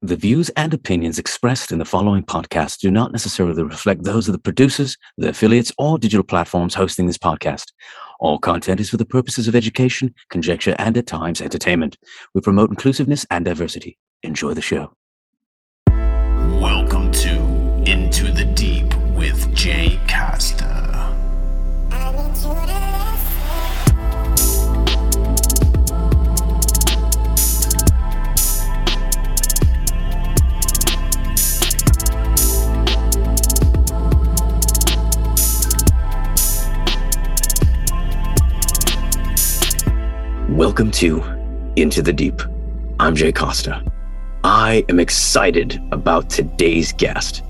The views and opinions expressed in the following podcast do not necessarily reflect those of the producers, the affiliates, or digital platforms hosting this podcast. All content is for the purposes of education, conjecture, and at times entertainment. We promote inclusiveness and diversity. Enjoy the show. Welcome to Into the Deep. I'm Jay Costa. I am excited about today's guest.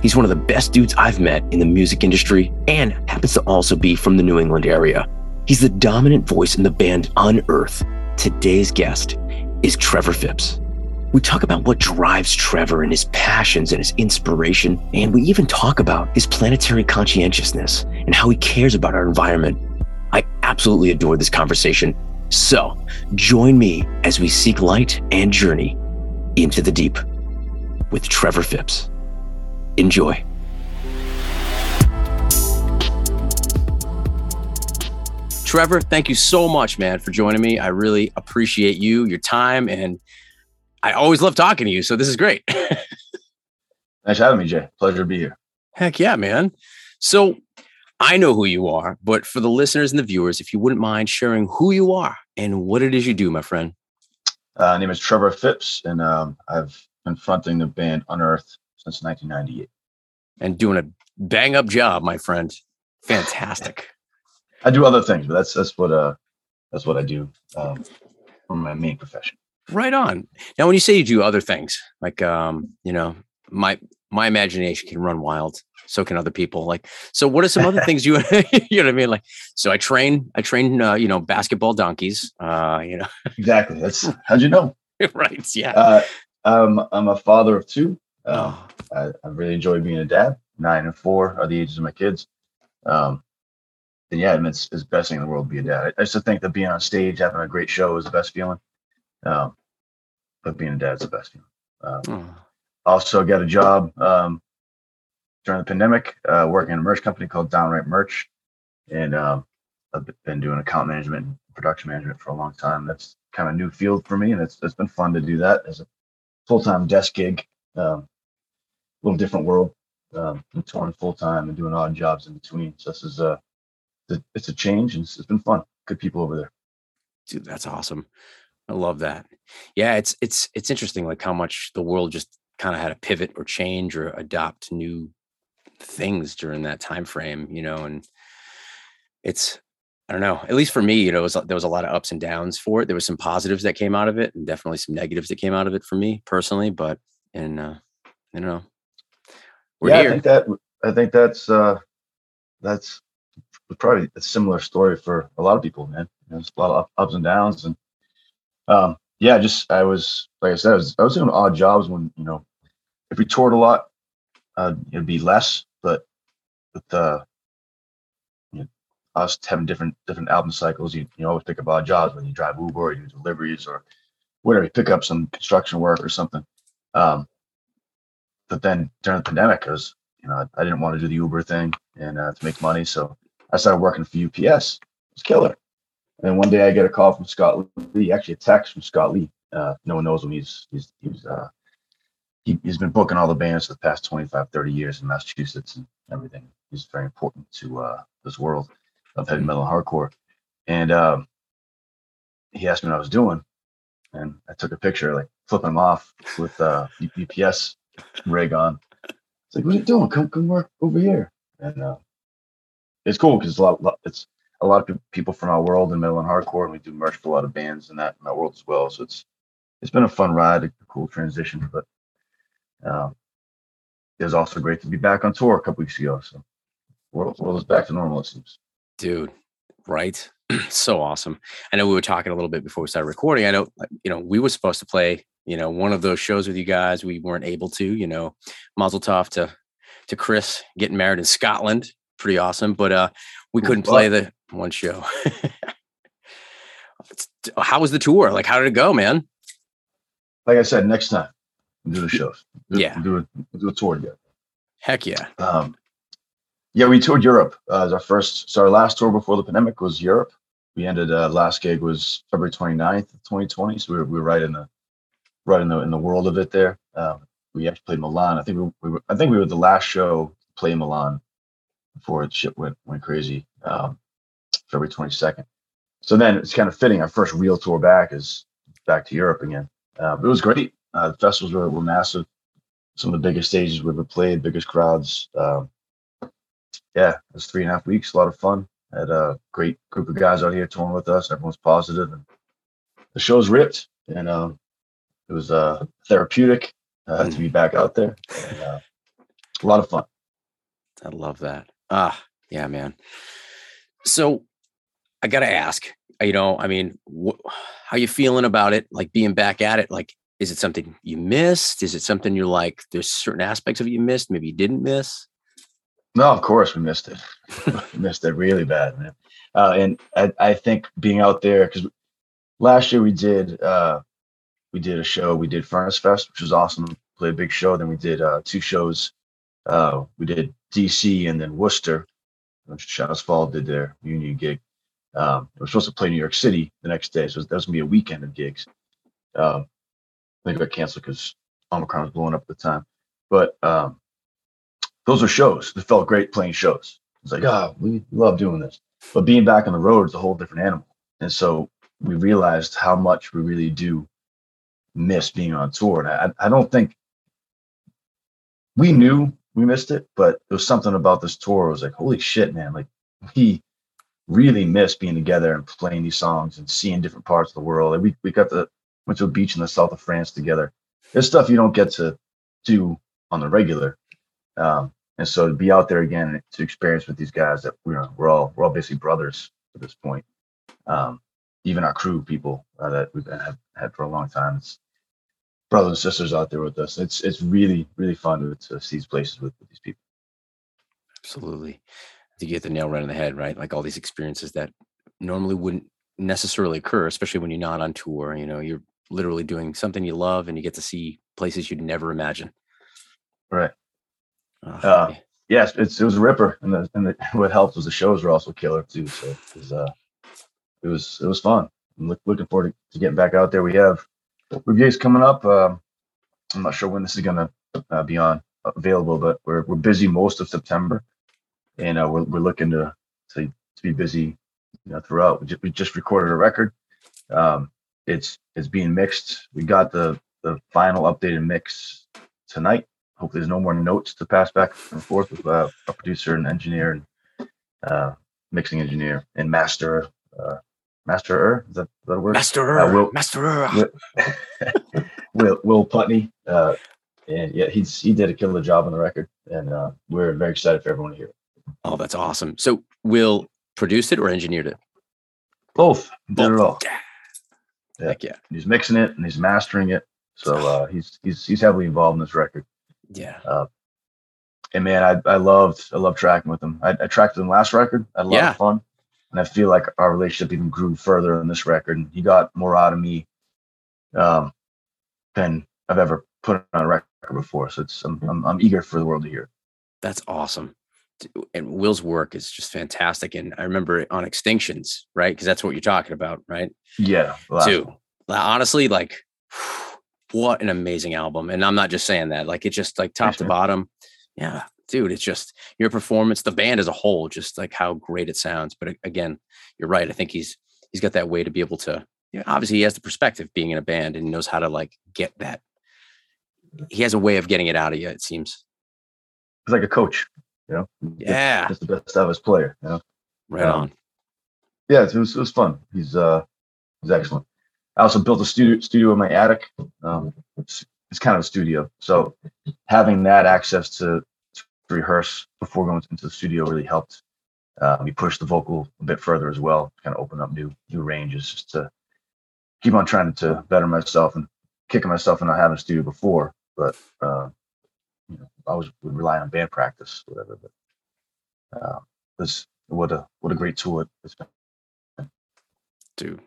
He's one of the best dudes I've met in the music industry and happens to also be from the New England area. He's the dominant voice in the band Unearth. Today's guest is Trevor Phipps. We talk about what drives Trevor and his passions and his inspiration, and we even talk about his planetary conscientiousness and how he cares about our environment. I absolutely adore this conversation so join me as we seek light and journey into the deep with Trevor Phipps. Enjoy. Trevor, thank you so much, man, for joining me. I really appreciate you, your time, and I always love talking to you. So this is great. Thanks for having me, Jay. Pleasure to be here. Heck yeah, man. So I know who you are, but for the listeners and the viewers, if you wouldn't mind sharing who you are and what it is you do, my friend. Uh, my name is Trevor Phipps, and um, I've been fronting the band Unearth since 1998. And doing a bang up job, my friend. Fantastic. I do other things, but that's that's what uh that's what I do um, for my main profession. Right on. Now, when you say you do other things, like um, you know, my my imagination can run wild. So can other people. Like so what are some other things you you know what i mean? Like so i train i train uh, you know basketball donkeys uh you know. Exactly. That's how'd you know? Right yeah. Uh, um, i'm a father of two. Um, oh. I, I really enjoy being a dad. Nine and four are the ages of my kids. Um and yeah I mean, it's, it's the best thing in the world to be a dad. I, I just think that being on stage having a great show is the best feeling. Um but being a dad is the best feeling. Um, oh. Also got a job um during the pandemic, uh, working in a merch company called Downright Merch, and um, I've been doing account management production management for a long time. That's kind of a new field for me, and it's it's been fun to do that as a full time desk gig. Um, a little different world, um, touring full time and doing odd jobs in between. So this is a it's a change, and it's, it's been fun. Good people over there. Dude, that's awesome. I love that. Yeah, it's it's it's interesting, like how much the world just kind of had to pivot or change or adopt new things during that time frame, you know, and it's I don't know. At least for me, you know, was, there was a lot of ups and downs for it. There was some positives that came out of it, and definitely some negatives that came out of it for me personally. But and uh, you know, we're yeah, here. I think that I think that's uh, that's probably a similar story for a lot of people, man. There's a lot of ups and downs, and um, yeah, just I was like I said, I was, I was doing odd jobs when you know, if we toured a lot, uh, it'd be less but with uh, you know, us having different different album cycles, you you always think about jobs when you drive Uber or you do deliveries or whatever, you pick up some construction work or something. Um, but then during the pandemic, I was you know I, I didn't want to do the Uber thing and uh, to make money, so I started working for UPS. It was killer. And then one day I get a call from Scott Lee, actually a text from Scott Lee. Uh, no one knows him. He's he's he's uh, he, has been booking all the bands for the past 25, 30 years in Massachusetts and everything. He's very important to uh, this world of heavy metal and hardcore. And um, he asked me what I was doing, and I took a picture, like flipping him off with uh, UPS rig on. It's like, what are you doing? Come, come work over here. And uh, it's cool because a lot, it's a lot of people from our world in metal and hardcore, and we do merch for a lot of bands in that in that world as well. So it's it's been a fun ride, a cool transition. But um, it was also great to be back on tour a couple weeks ago. So world, world is back to normal, it seems. Dude, right? so awesome. I know we were talking a little bit before we started recording. I know, you know, we were supposed to play, you know, one of those shows with you guys. We weren't able to, you know, Mazel Tov to to Chris getting married in Scotland. Pretty awesome. But uh we couldn't play the one show. how was the tour? Like, how did it go, man? Like I said, next time. Do the shows. Do, yeah, do a do a tour together. Heck yeah. Um, yeah, we toured Europe. Uh, our first, so our last tour before the pandemic was Europe. We ended uh, last gig was February 29th, 2020. So we were, we were right in the right in the in the world of it there. Um, we actually played Milan. I think we, we were, I think we were the last show to play Milan before it shit went went crazy. Um, February 22nd. So then it's kind of fitting. Our first real tour back is back to Europe again. Uh, it was great. Uh, the festivals were, were massive. Some of the biggest stages we've ever played, biggest crowds. Um, yeah, it was three and a half weeks, a lot of fun. Had a great group of guys out here touring with us. Everyone's positive, and the show's ripped. And uh, it was uh, therapeutic uh, to be back out there. And, uh, a lot of fun. I love that. Ah, yeah, man. So I got to ask, you know, I mean, wh- how you feeling about it? Like being back at it? Like, is it something you missed? Is it something you're like, there's certain aspects of it you missed, maybe you didn't miss? No, of course we missed it. we missed it really bad, man. Uh, and I, I think being out there because last year we did uh, we did a show. We did Furnace Fest, which was awesome. Played a big show. Then we did uh, two shows. Uh, we did DC and then Worcester, which Fall did their union gig. Um, we were supposed to play New York City the next day, so that was gonna be a weekend of gigs. Um, I think got canceled because Omicron was blowing up at the time. But um, those are shows. It felt great playing shows. It's like, ah, oh, we love doing this. But being back on the road is a whole different animal. And so we realized how much we really do miss being on tour. And I, I don't think we knew we missed it, but there was something about this tour. It was like, holy shit, man. Like we really miss being together and playing these songs and seeing different parts of the world. And we, we got the went to a beach in the south of France together. There's stuff you don't get to do on the regular. Um, and so to be out there again to experience with these guys that we're we're all we're all basically brothers at this point. Um, even our crew people uh, that we've been, have had for a long time. It's brothers and sisters out there with us. It's it's really really fun to, to see these places with, with these people. Absolutely, to get the nail right on the head, right? Like all these experiences that normally wouldn't necessarily occur, especially when you're not on tour. You know, you're literally doing something you love, and you get to see places you'd never imagine. Right. Oh, uh, yes, it's it was a ripper, and the, and the, what helped was the shows were also killer too. So it was uh, it was it was fun. I'm look, looking forward to, to, getting back out there. We have reviews coming up. Um, I'm not sure when this is gonna uh, be on available, but we're we're busy most of September, and uh, we're we're looking to to, to be busy you know, throughout. We just, we just recorded a record. Um, it's it's being mixed. We got the the final updated mix tonight, hopefully there's no more notes to pass back and forth with uh, a producer and engineer and uh, mixing engineer and master uh, masterer is that, is that a word? Masterer uh, will, masterer will, will, will Putney uh, and yeah he's he did a killer job on the record and uh, we're very excited for everyone to hear it. Oh that's awesome. So will produced it or engineered it? Both. Did it all. Yeah. Yeah. Heck yeah he's mixing it and he's mastering it so uh, he's he's he's heavily involved in this record yeah. Uh, and man, I, I loved I loved tracking with him. I, I tracked with him last record. I had a lot yeah. of fun, and I feel like our relationship even grew further on this record. And he got more out of me um, than I've ever put on a record before. So it's I'm, I'm, I'm eager for the world to hear. That's awesome. And Will's work is just fantastic. And I remember on Extinctions, right? Because that's what you're talking about, right? Yeah. Too. Honestly, like. What an amazing album. And I'm not just saying that, like it's just like top to bottom. Yeah, dude, it's just your performance, the band as a whole, just like how great it sounds. But again, you're right. I think he's he's got that way to be able to, you know, obviously he has the perspective being in a band and knows how to like get that. He has a way of getting it out of you, it seems. He's like a coach, you know? Yeah. Just the best of his player, you know? Right um, on. Yeah, it was, it was fun. He's uh he's excellent. I also built a studio studio in my attic. Um, it's, it's kind of a studio, so having that access to, to rehearse before going into the studio really helped. Uh, we pushed the vocal a bit further as well, kind of open up new new ranges, just to keep on trying to better myself and kicking myself in not having a studio before. But uh, you know, I always would rely on band practice, whatever. But uh, this what a what a great tool it's been. Dude,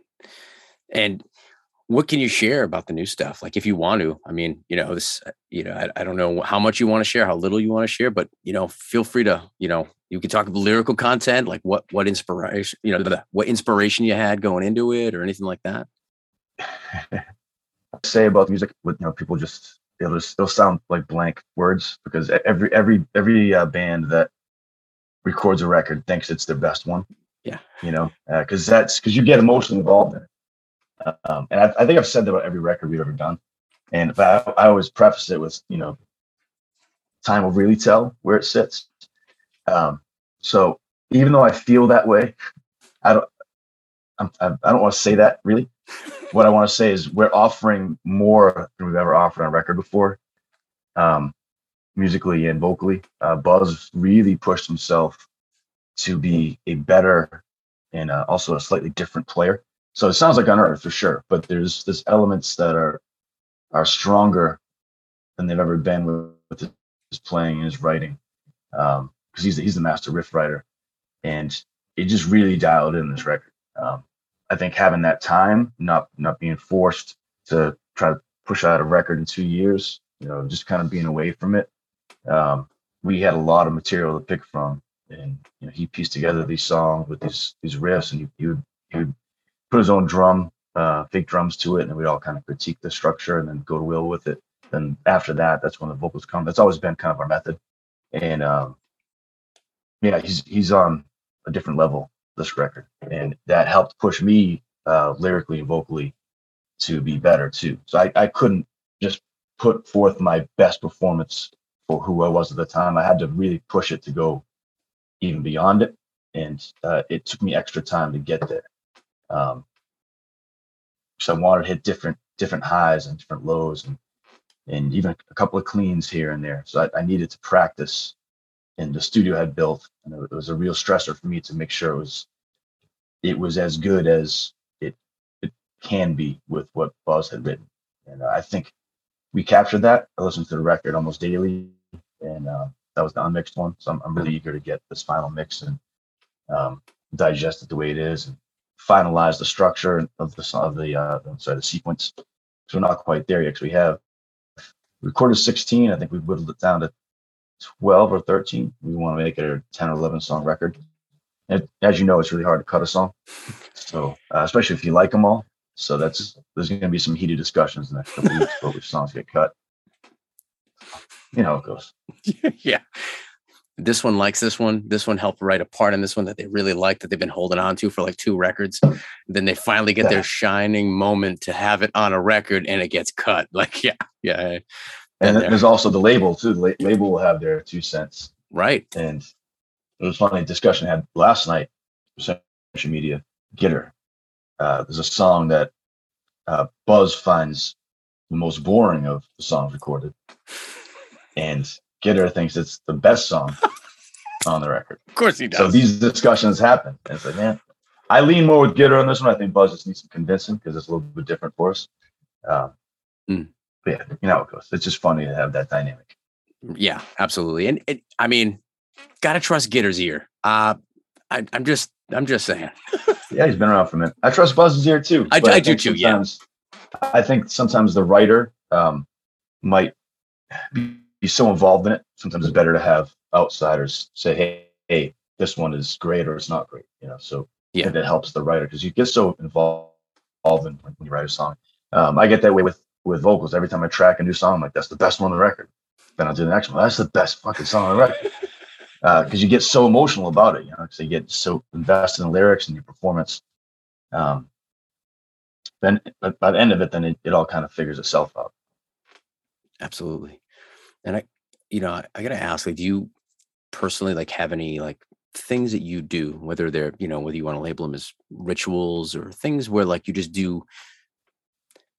and what can you share about the new stuff? Like if you want to, I mean, you know, this, you know, I, I don't know how much you want to share, how little you want to share, but you know, feel free to, you know, you can talk about lyrical content, like what, what inspiration, you know, the, what inspiration you had going into it or anything like that. Say about music with, you know, people just, it'll just, it'll sound like blank words because every, every, every uh, band that records a record thinks it's their best one. Yeah. You know, uh, cause that's, cause you get emotionally involved in it um, and I, I, think I've said that about every record we've ever done. And I, I always preface it with, you know, time will really tell where it sits. Um, so even though I feel that way, I don't, I'm, I don't want to say that really. What I want to say is we're offering more than we've ever offered on record before, um, musically and vocally. Uh, Buz really pushed himself to be a better and uh, also a slightly different player. So it sounds like Unearth for sure, but there's there's elements that are are stronger than they've ever been with, with his playing and his writing, because um, he's the, he's the master riff writer, and it just really dialed in this record. Um, I think having that time, not not being forced to try to push out a record in two years, you know, just kind of being away from it. Um, we had a lot of material to pick from, and you know, he pieced together these songs with these these riffs, and he, would he would put his own drum, uh, fake drums to it, and we'd all kind of critique the structure and then go to will with it. Then after that, that's when the vocals come. That's always been kind of our method. And um, yeah, he's he's on a different level this record, and that helped push me uh, lyrically and vocally to be better too. So I, I couldn't just put forth my best performance for who I was at the time. I had to really push it to go even beyond it, and uh, it took me extra time to get there. Um, so I wanted to hit different different highs and different lows and and even a couple of cleans here and there. So I, I needed to practice. And the studio had built, and it was a real stressor for me to make sure it was it was as good as it it can be with what Buz had written. And uh, I think we captured that. I listened to the record almost daily, and uh, that was the unmixed one. So I'm, I'm really eager to get this final mix and um, digest it the way it is and finalize the structure of the of the uh, sorry the sequence. So we're not quite there yet because we have recorded 16. I think we've whittled it down to 12 or 13. We want to make it a 10 or 11 song record. And as you know, it's really hard to cut a song. So uh, especially if you like them all. So that's there's going to be some heated discussions in the next couple weeks about which songs get cut. You know how it goes. yeah this one likes this one. This one helped write a part in this one that they really like that they've been holding on to for like two records. Then they finally get yeah. their shining moment to have it on a record and it gets cut. Like, yeah, yeah. And there. there's also the label too. The label will have their two cents. Right. And it was funny discussion I had last night social media. Gitter. Uh, there's a song that uh, Buz finds the most boring of the songs recorded. And Gitter thinks it's the best song on the record. Of course he does. So these discussions happen. And it's like, man, I lean more with Gitter on this one. I think Buz just needs some convincing because it's a little bit different for us. Um, mm. Yeah, you know how it goes. It's just funny to have that dynamic. Yeah, absolutely. And it, I mean, gotta trust Gitter's ear. Uh, I, am just, I'm just saying. yeah, he's been around for a minute. I trust Buz's ear too. I, I, I do too. Yeah. I think sometimes the writer um, might be be so involved in it. Sometimes it's better to have outsiders say, "Hey, hey, this one is great or it's not great." You know, so yeah, that helps the writer because you get so involved in when you write a song. Um, I get that way with with vocals. Every time I track a new song, I'm like, "That's the best one on the record." Then I'll do the next one. That's the best fucking song on the record. Because uh, you get so emotional about it, you know, because you get so invested in the lyrics and your performance. Um, then, by the end of it, then it, it all kind of figures itself out. Absolutely. And I, you know, I, I got to ask, like, do you personally like have any like things that you do, whether they're, you know, whether you want to label them as rituals or things where like you just do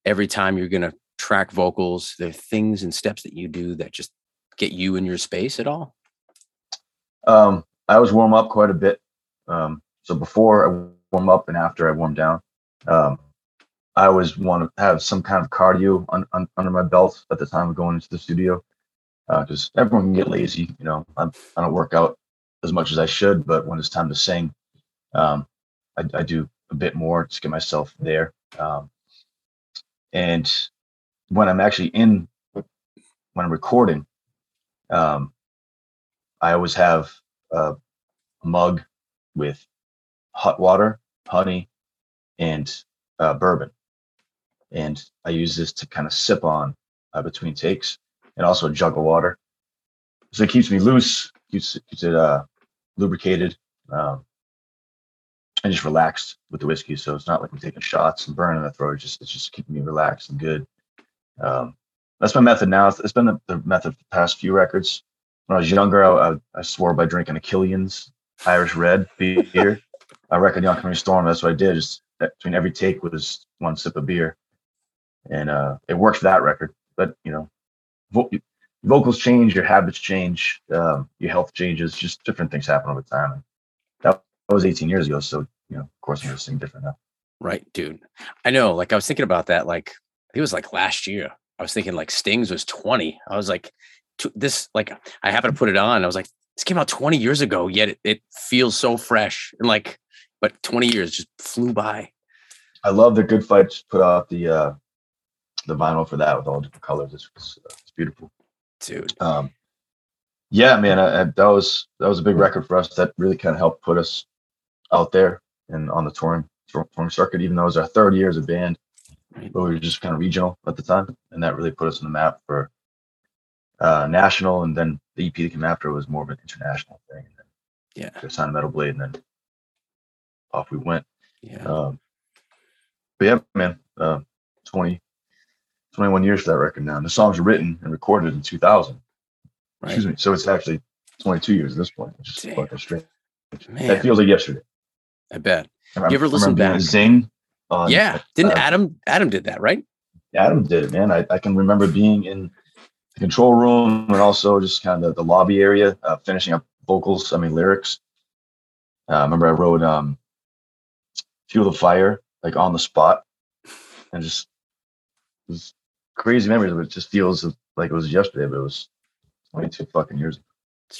every time you're going to track vocals, the things and steps that you do that just get you in your space at all? Um, I always warm up quite a bit. Um, so before I warm up and after I warm down, um, I always want to have some kind of cardio un, un, under my belt at the time of going into the studio because uh, everyone can get lazy. You know, I'm, I do not work out as much as I should, but when it's time to sing, um, I, I, do a bit more to get myself there. Um, And when I'm actually in, when I'm recording, um, I always have a mug with hot water, honey, and uh, bourbon. And I use this to kind of sip on uh, between takes and also a jug of water. So it keeps me loose, keeps, keeps it uh, lubricated, um, and just relaxed with the whiskey. So it's not like I'm taking shots and burning the throat. It's just, it's just keeping me relaxed and good. Um, that's my method now. it's, it's been the, the, method for the past few records. When I was younger, I, I swore by drinking a Killian's Irish Red beer. I record the Oncoming Storm. That's what I did. Just between every take was one sip of beer, and uh, it worked for that record. But you know, vo- vocals change, your habits change, um, your health changes. Just different things happen over time. That was 18 years ago, so you know, of course, I'm just sing different now. Right, dude. I know. Like I was thinking about that. Like it was like last year. I was thinking like Stings was 20. I was like, this like I happened to put it on. I was like, this came out 20 years ago, yet it, it feels so fresh and like, but 20 years just flew by. I love the Good Fights put out the uh the vinyl for that with all different colors. It's, it's, it's beautiful, dude. Um, yeah, man, I, I, that was that was a big record for us. That really kind of helped put us out there and on the touring touring circuit. Even though it was our third year as a band, but we were just kind of regional at the time, and that really put us on the map for uh, national. And then the EP that came after was more of an international thing. And then yeah, we signed Metal Blade, and then off we went. Yeah. Um, but yeah, man, uh, 20, 21 years for that record now. And the songs were written and recorded in 2000. Right. Excuse me. So it's actually 22 years at this point, which is fucking strange. Man. That feels like yesterday. I bet. you ever listen back? Zing. On, yeah. Didn't uh, Adam? Adam did that, right? Adam did it, man. I, I can remember being in the control room and also just kind of the, the lobby area, uh, finishing up vocals. I mean lyrics. Uh, I remember I wrote um, "Fuel the Fire" like on the spot, and just it was crazy memories. But it just feels like it was yesterday, but it was 22 fucking years. Do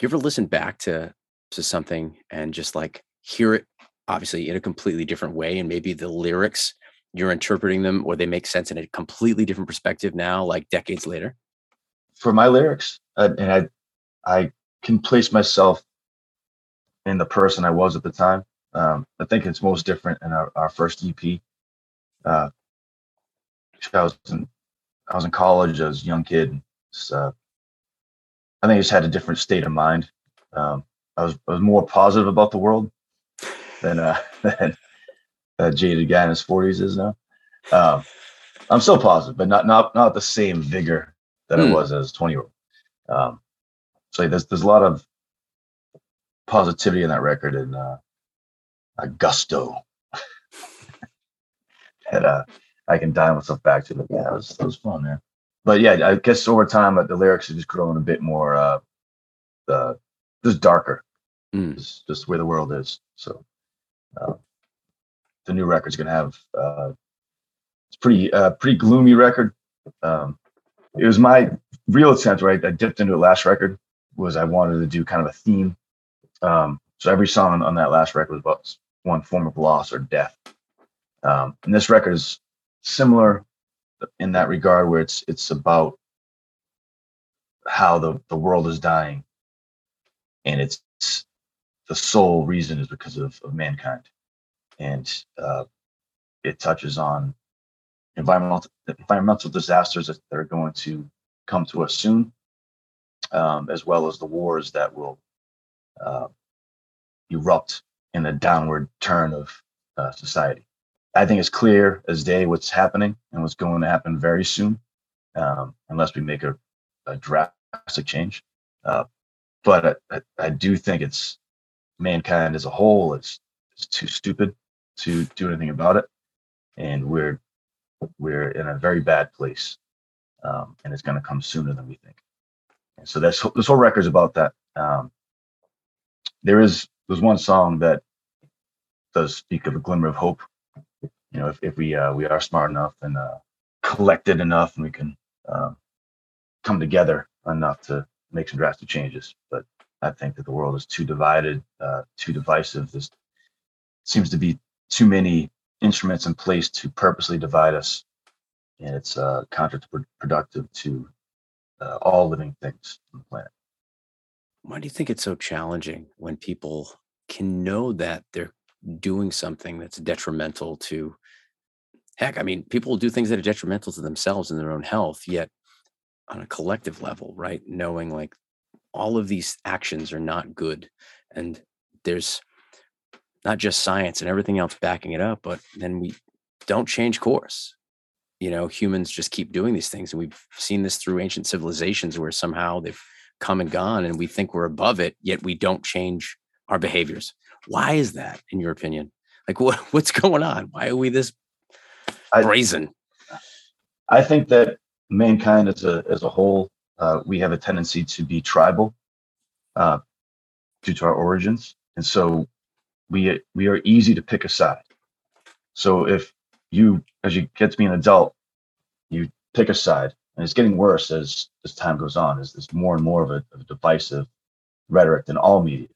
you ever listen back to to something and just like hear it obviously in a completely different way and maybe the lyrics you're interpreting them or they make sense in a completely different perspective now like decades later for my lyrics uh, and i i can place myself in the person i was at the time um, i think it's most different in our, our first ep uh, I was in I was in college. I was a young kid. Uh, I think I just had a different state of mind. Um, I was I was more positive about the world than uh, than a jaded guy in his forties is now. Um, I'm still positive, but not not not the same vigor that mm. I hmm. was as 20 year old. Um, so there's there's a lot of positivity in that record and uh, a gusto that uh, I can dial myself back to. But yeah, it was it was fun, man. But yeah, I guess over time, uh, the lyrics are just growing a bit more uh, the just darker. Mm. Just, the way the world is. So uh, the new record's gonna have uh, it's pretty uh, pretty gloomy record. Um, it was my real attempt, right? I dipped into the last record was I wanted to do kind of a theme. Um, so every song on that last record was about one form of loss or death. Um, and this record is similar in that regard, where it's it's about how the the world is dying, and it's the sole reason is because of, of mankind and uh, it touches on environmental environmental disasters that are going to come to us soon, um, as well as the wars that will uh, erupt in a downward turn of uh, society. I think it's clear as day what's happening and what's going to happen very soon, um, unless we make a, a drastic change. Uh, but I, I, do think it's mankind as a whole is, too stupid to do anything about it, and we're we're in a very bad place, um, and it's going to come sooner than we think. And so that's this whole record is about that. Um, there is there's one song that does speak of a glimmer of hope. You know, if, if we uh, we are smart enough and uh, collected enough, and we can uh, come together enough to make some drastic changes. But I think that the world is too divided, uh, too divisive. This seems to be too many instruments in place to purposely divide us, and it's uh, counterproductive to uh, all living things on the planet. Why do you think it's so challenging when people can know that they're doing something that's detrimental to heck, I mean, people do things that are detrimental to themselves and their own health, yet on a collective level, right? Knowing like all of these actions are not good. And there's not just science and everything else backing it up, but then we don't change course. You know, humans just keep doing these things. And we've seen this through ancient civilizations where somehow they've come and gone and we think we're above it, yet we don't change our behaviors. Why is that, in your opinion? Like, what, what's going on? Why are we this brazen? I, I think that mankind as a as a whole, uh, we have a tendency to be tribal uh, due to our origins, and so we we are easy to pick a side. So if you, as you get to be an adult, you pick a side, and it's getting worse as as time goes on. As there's more and more of a, of a divisive rhetoric in all media,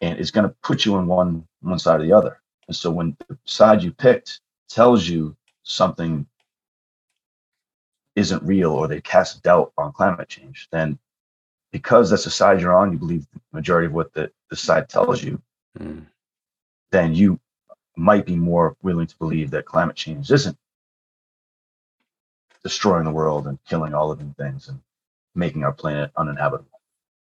and it's going to put you on one one side or the other. And so when the side you picked tells you something isn't real or they cast doubt on climate change, then because that's the side you're on, you believe the majority of what the, the side tells you, mm. then you might be more willing to believe that climate change isn't destroying the world and killing all living things and making our planet uninhabitable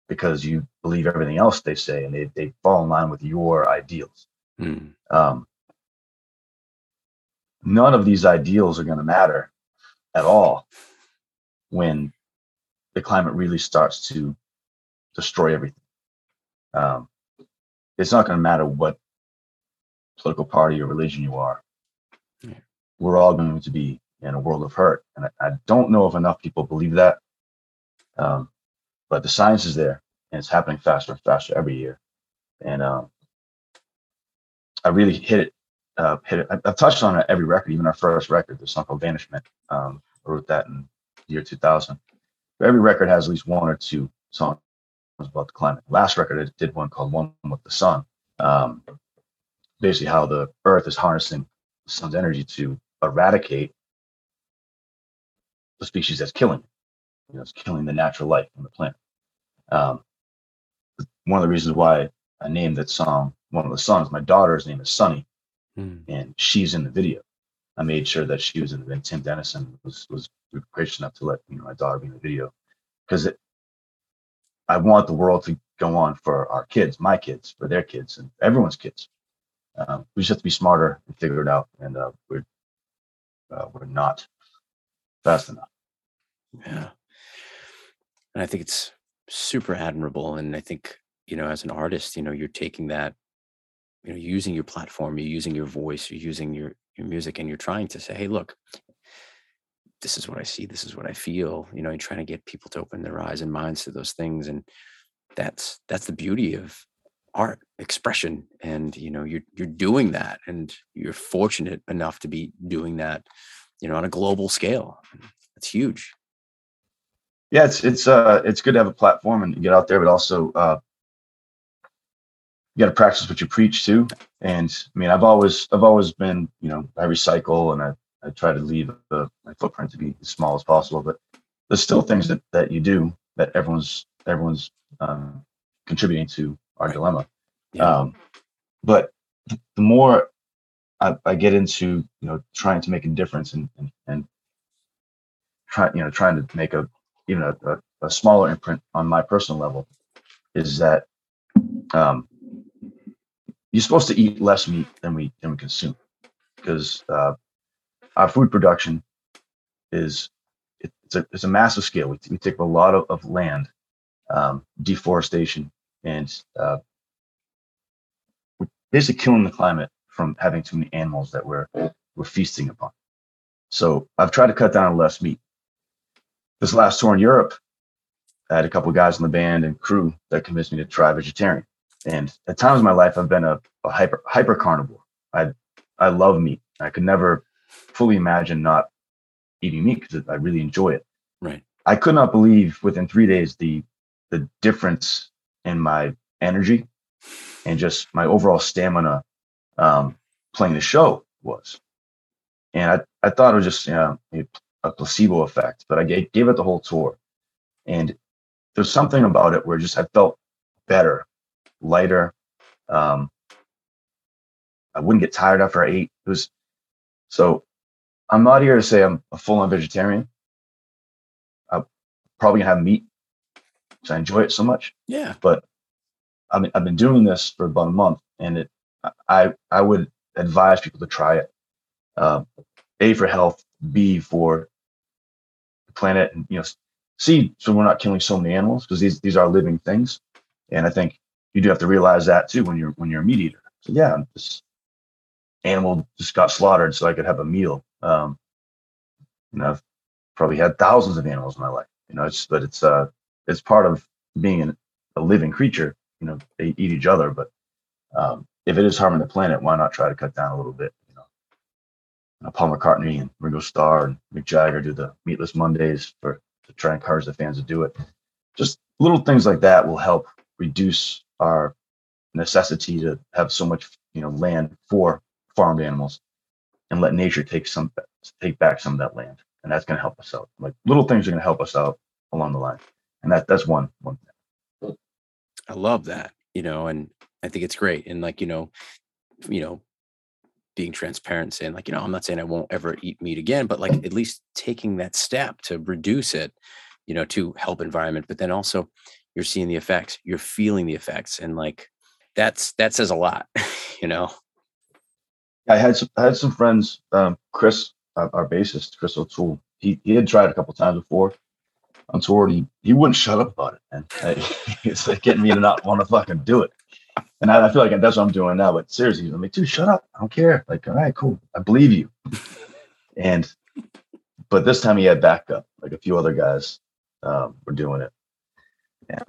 because you believe everything else they say and they, they fall in line with your ideals. Mm. Um, none of these ideals are going to matter at all when the climate really starts to destroy everything. Um, it's not going to matter what political party or religion you are. Yeah. We're all going to be in a world of hurt. And I, I don't know if enough people believe that. Um, but the science is there and it's happening faster and faster every year. And um, I really hit it uh, hit it. I, have touched on every record, even our first record, the song called Vanishment. Um, I wrote that in the year 2000. But every record has at least one or two songs about the climate. Last record, I did one called One with the Sun. Um, basically, how the Earth is harnessing the sun's energy to eradicate the species that's killing it. You know, it's killing the natural life on the planet. Um, one of the reasons why I named that song one of the sons, my daughter's name is Sunny, mm. and she's in the video. I made sure that she was in the video. Tim Dennison was was gracious enough to let you know my daughter be in the video because I want the world to go on for our kids, my kids, for their kids, and everyone's kids. Um, we just have to be smarter and figure it out, and uh, we're uh, we're not fast enough. Yeah, and I think it's super admirable, and I think you know as an artist, you know, you're taking that you know using your platform you're using your voice you're using your your music and you're trying to say hey look this is what i see this is what i feel you know and trying to get people to open their eyes and minds to those things and that's that's the beauty of art expression and you know you're you're doing that and you're fortunate enough to be doing that you know on a global scale. It's huge. Yeah it's it's uh it's good to have a platform and get out there but also uh you got to practice what you preach too. And I mean, I've always, I've always been, you know, I recycle and I, I try to leave the, my footprint to be as small as possible, but there's still things that, that you do that everyone's, everyone's um, contributing to our dilemma. Yeah. Um, but the more I, I, get into, you know, trying to make a difference and, and, and try, you know, trying to make a, even a, a, a smaller imprint on my personal level is that um, you're supposed to eat less meat than we than we consume because uh, our food production is it, it's a it's a massive scale. We, we take a lot of, of land, um, deforestation, and uh, we're basically killing the climate from having too many animals that we're we're feasting upon. So I've tried to cut down on less meat. This last tour in Europe, I had a couple guys in the band and crew that convinced me to try vegetarian. And at times in my life, I've been a, a hyper hyper carnivore. I I love meat. I could never fully imagine not eating meat because I really enjoy it. Right. I could not believe within three days the the difference in my energy and just my overall stamina um, playing the show. was. And I, I thought it was just you know, a placebo effect, but I gave, gave it the whole tour. And there's something about it where just I felt better, lighter. Um, I wouldn't get tired after I ate. It was so I'm not here to say I'm a full on vegetarian. I'm probably gonna have meat because I enjoy it so much. Yeah. But I mean, I've been doing this for about a month, and it I I would advise people to try it. Uh, a for health, B for the planet, and you know, C so we're not killing so many animals because these these are living things, and I think you do have to realize that too when you're when you're a meat eater. So yeah, this animal just got slaughtered so I could have a meal. Um, you know, I've probably had thousands of animals in my life. You know, it's but it's uh it's part of being an, a living creature. You know, they eat each other, but um, if it is harming the planet, why not try to cut down a little bit? You know, Paul McCartney and Ringo Starr and Mick Jagger do the Meatless Mondays for to try and encourage the fans to do it. Just little things like that will help reduce our necessity to have so much you know land for farmed animals and let nature take some take back some of that land. And that's going to help us out. Like little things are going to help us out along the line. And that that's one one thing. I love that you know and i think it's great. And like you know you know being transparent saying like you know i'm not saying i won't ever eat meat again but like at least taking that step to reduce it you know to help environment but then also you're seeing the effects you're feeling the effects and like that's that says a lot you know I had some, I had some friends. Um, Chris, our bassist, Chris O'Toole. He he had tried a couple times before on tour. He he wouldn't shut up about it, and it's like getting me to not want to fucking do it. And I, I, feel like that's what I'm doing now. But seriously, I'm like, dude, shut up. I don't care. Like, all right, cool. I believe you. And but this time he had backup. Like a few other guys um, were doing it.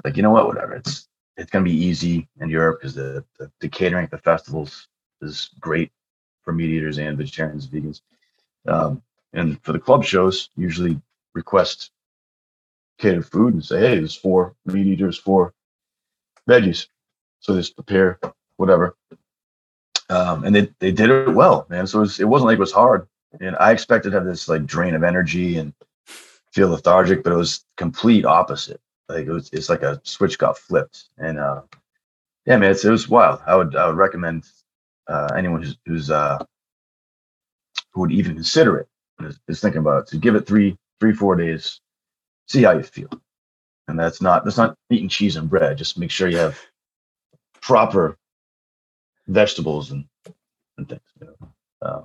Like you know what? Whatever. It's it's gonna be easy in Europe because the, the the catering at the festivals is great for meat eaters and vegetarians, vegans. Um, and for the club shows, usually request catered food and say, hey, there's four meat eaters, four veggies. So just prepare whatever. Um, and they, they did it well, man. So it, was, it wasn't like it was hard. And I expected to have this like drain of energy and feel lethargic, but it was complete opposite. Like it was, it's like a switch got flipped. And uh, yeah, man, it's, it was wild. I would I would recommend uh, anyone who's, who's uh, who would even consider it is, is, thinking about it to give it three three four days see how you feel and that's not that's not eating cheese and bread just make sure you have proper vegetables and and things you know? uh,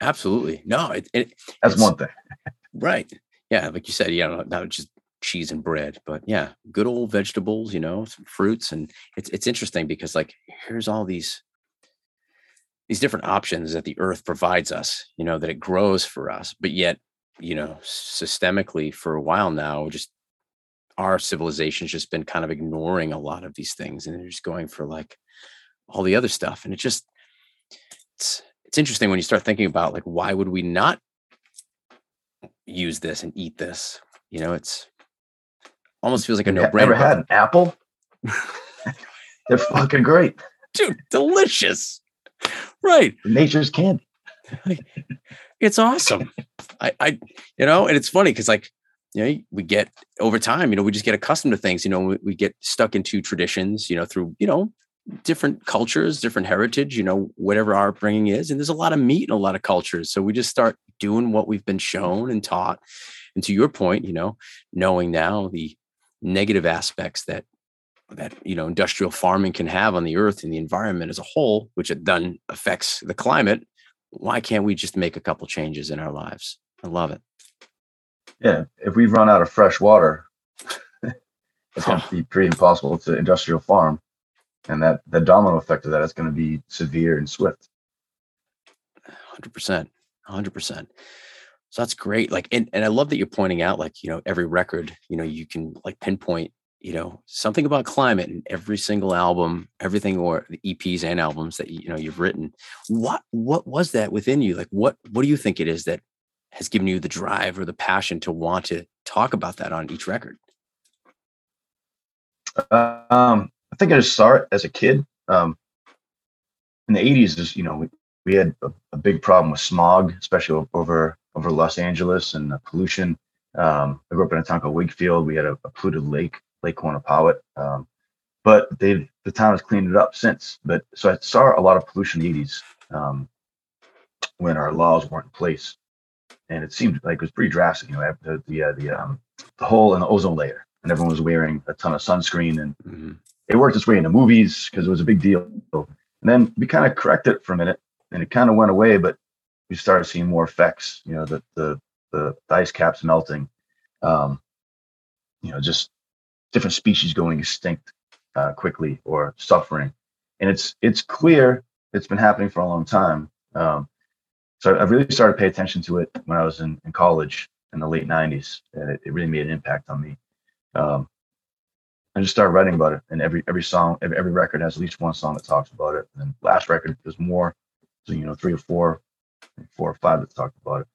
absolutely no it, it that's one thing right yeah like you said yeah not, not just cheese and bread but yeah good old vegetables you know some fruits and it's it's interesting because like here's all these these different options that the earth provides us you know that it grows for us but yet you know systemically for a while now just our civilization's just been kind of ignoring a lot of these things and they're just going for like all the other stuff and it just it's it's interesting when you start thinking about like why would we not use this and eat this? You know it's almost feels like a no-brainer ever had an apple they're fucking great dude delicious right. Nature's candy. it's awesome. I, I, you know, and it's funny because like, you know, we get over time, you know, we just get accustomed to things, you know, we, we get stuck into traditions, you know, through, you know, different cultures, different heritage, you know, whatever our upbringing is. And there's a lot of meat in a lot of cultures. So we just start doing what we've been shown and taught. And to your point, you know, knowing now the negative aspects that that you know industrial farming can have on the earth and the environment as a whole which it then affects the climate why can't we just make a couple changes in our lives? I love it. Yeah if we run out of fresh water it's going to be pretty impossible to industrial farm and that the domino effect of that is going to be severe and swift. 100% 100% so that's great like and, and i love that you're pointing out like you know every record you know you can like pinpoint you know something about climate in every single album everything or the eps and albums that you know you've written. What what was that within you? Like what what do you think it is that has given you the drive or the passion to want to talk about that on each record? Um i think i just saw it as a kid um in the 80s is you know we had a, a, big problem with smog, especially over over Los Angeles and the pollution. Um, I grew up in a town called Wakefield. We had a, a polluted lake, Lake Quannapowitt. Um, but they've the town has cleaned it up since. But so I saw a lot of pollution in the 80s um, when our laws weren't in place, and it seemed like it was pretty drastic. You know, the the uh, the, um, the hole in the ozone layer, and everyone was wearing a ton of sunscreen, and mm-hmm. it worked its way into movies because it was a big deal. And then we kind of corrected it for a minute, and it kind of went away, but we started seeing more effects. You know, the the the, the ice caps melting, um, you know, just different species going extinct uh, quickly or suffering, and it's it's clear it's been happening for a long time. Um, so I really started to pay attention to it when I was in, in college in the late '90s, and it, it really made an impact on me. Um, I just started writing about it, and every every song, every, every record has at least one song that talks about it. And last record, there's more, so, you know, three or four, four or five that talked about it.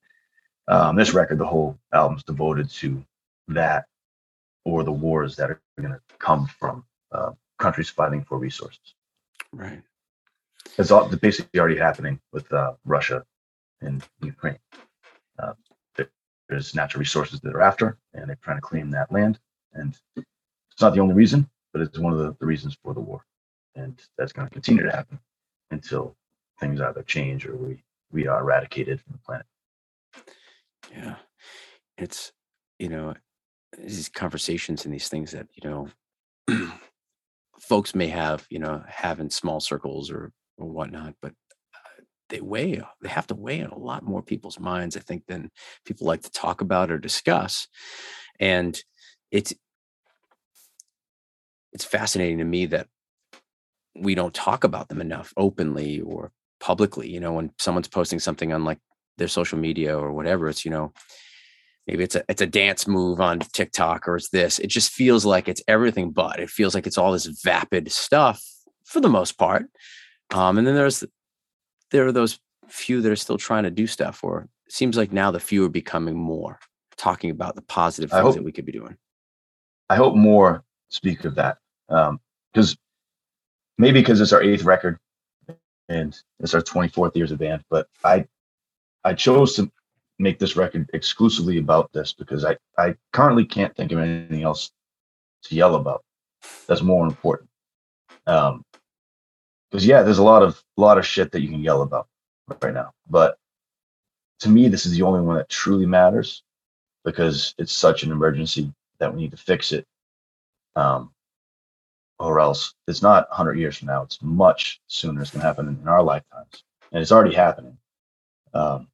Um, this record, the whole album's devoted to that or the wars that are going to come from uh, countries fighting for resources. Right. It's all basically already happening with uh, Russia and Ukraine. Uh, there's natural resources that they're after, and they're trying to claim that land. And it's not the only reason, but it's one of the, the reasons for the war. And that's going to continue to happen until things either change or we, we are eradicated from the planet. Yeah. It's, you know, these conversations and these things that, you know, folks may have, you know, have in small circles or, or whatnot, but uh, they weigh, they have to weigh in a lot more people's minds, I think, than people like to talk about or discuss. And it's, it's fascinating to me that we don't talk about them enough openly or publicly you know when someone's posting something on like their social media or whatever it's you know maybe it's a it's a dance move on TikTok or it's this it just feels like it's everything but it feels like it's all this vapid stuff for the most part um and then there's there are those few that are still trying to do stuff or it seems like now the few are becoming more talking about the positive things hope, that we could be doing. I hope more speak of that because um, maybe because it's our eighth record and it's our 24th years of band. But I I chose to make this record exclusively about this because I I currently can't think of anything else to yell about that's more important. Um, because yeah, there's a lot of a lot of shit that you can yell about right now, but to me, this is the only one that truly matters because it's such an emergency that we need to fix it. Um, or else it's not 100 years from now. It's much sooner. It's going to happen in, our lifetimes, and it's already happening. Um,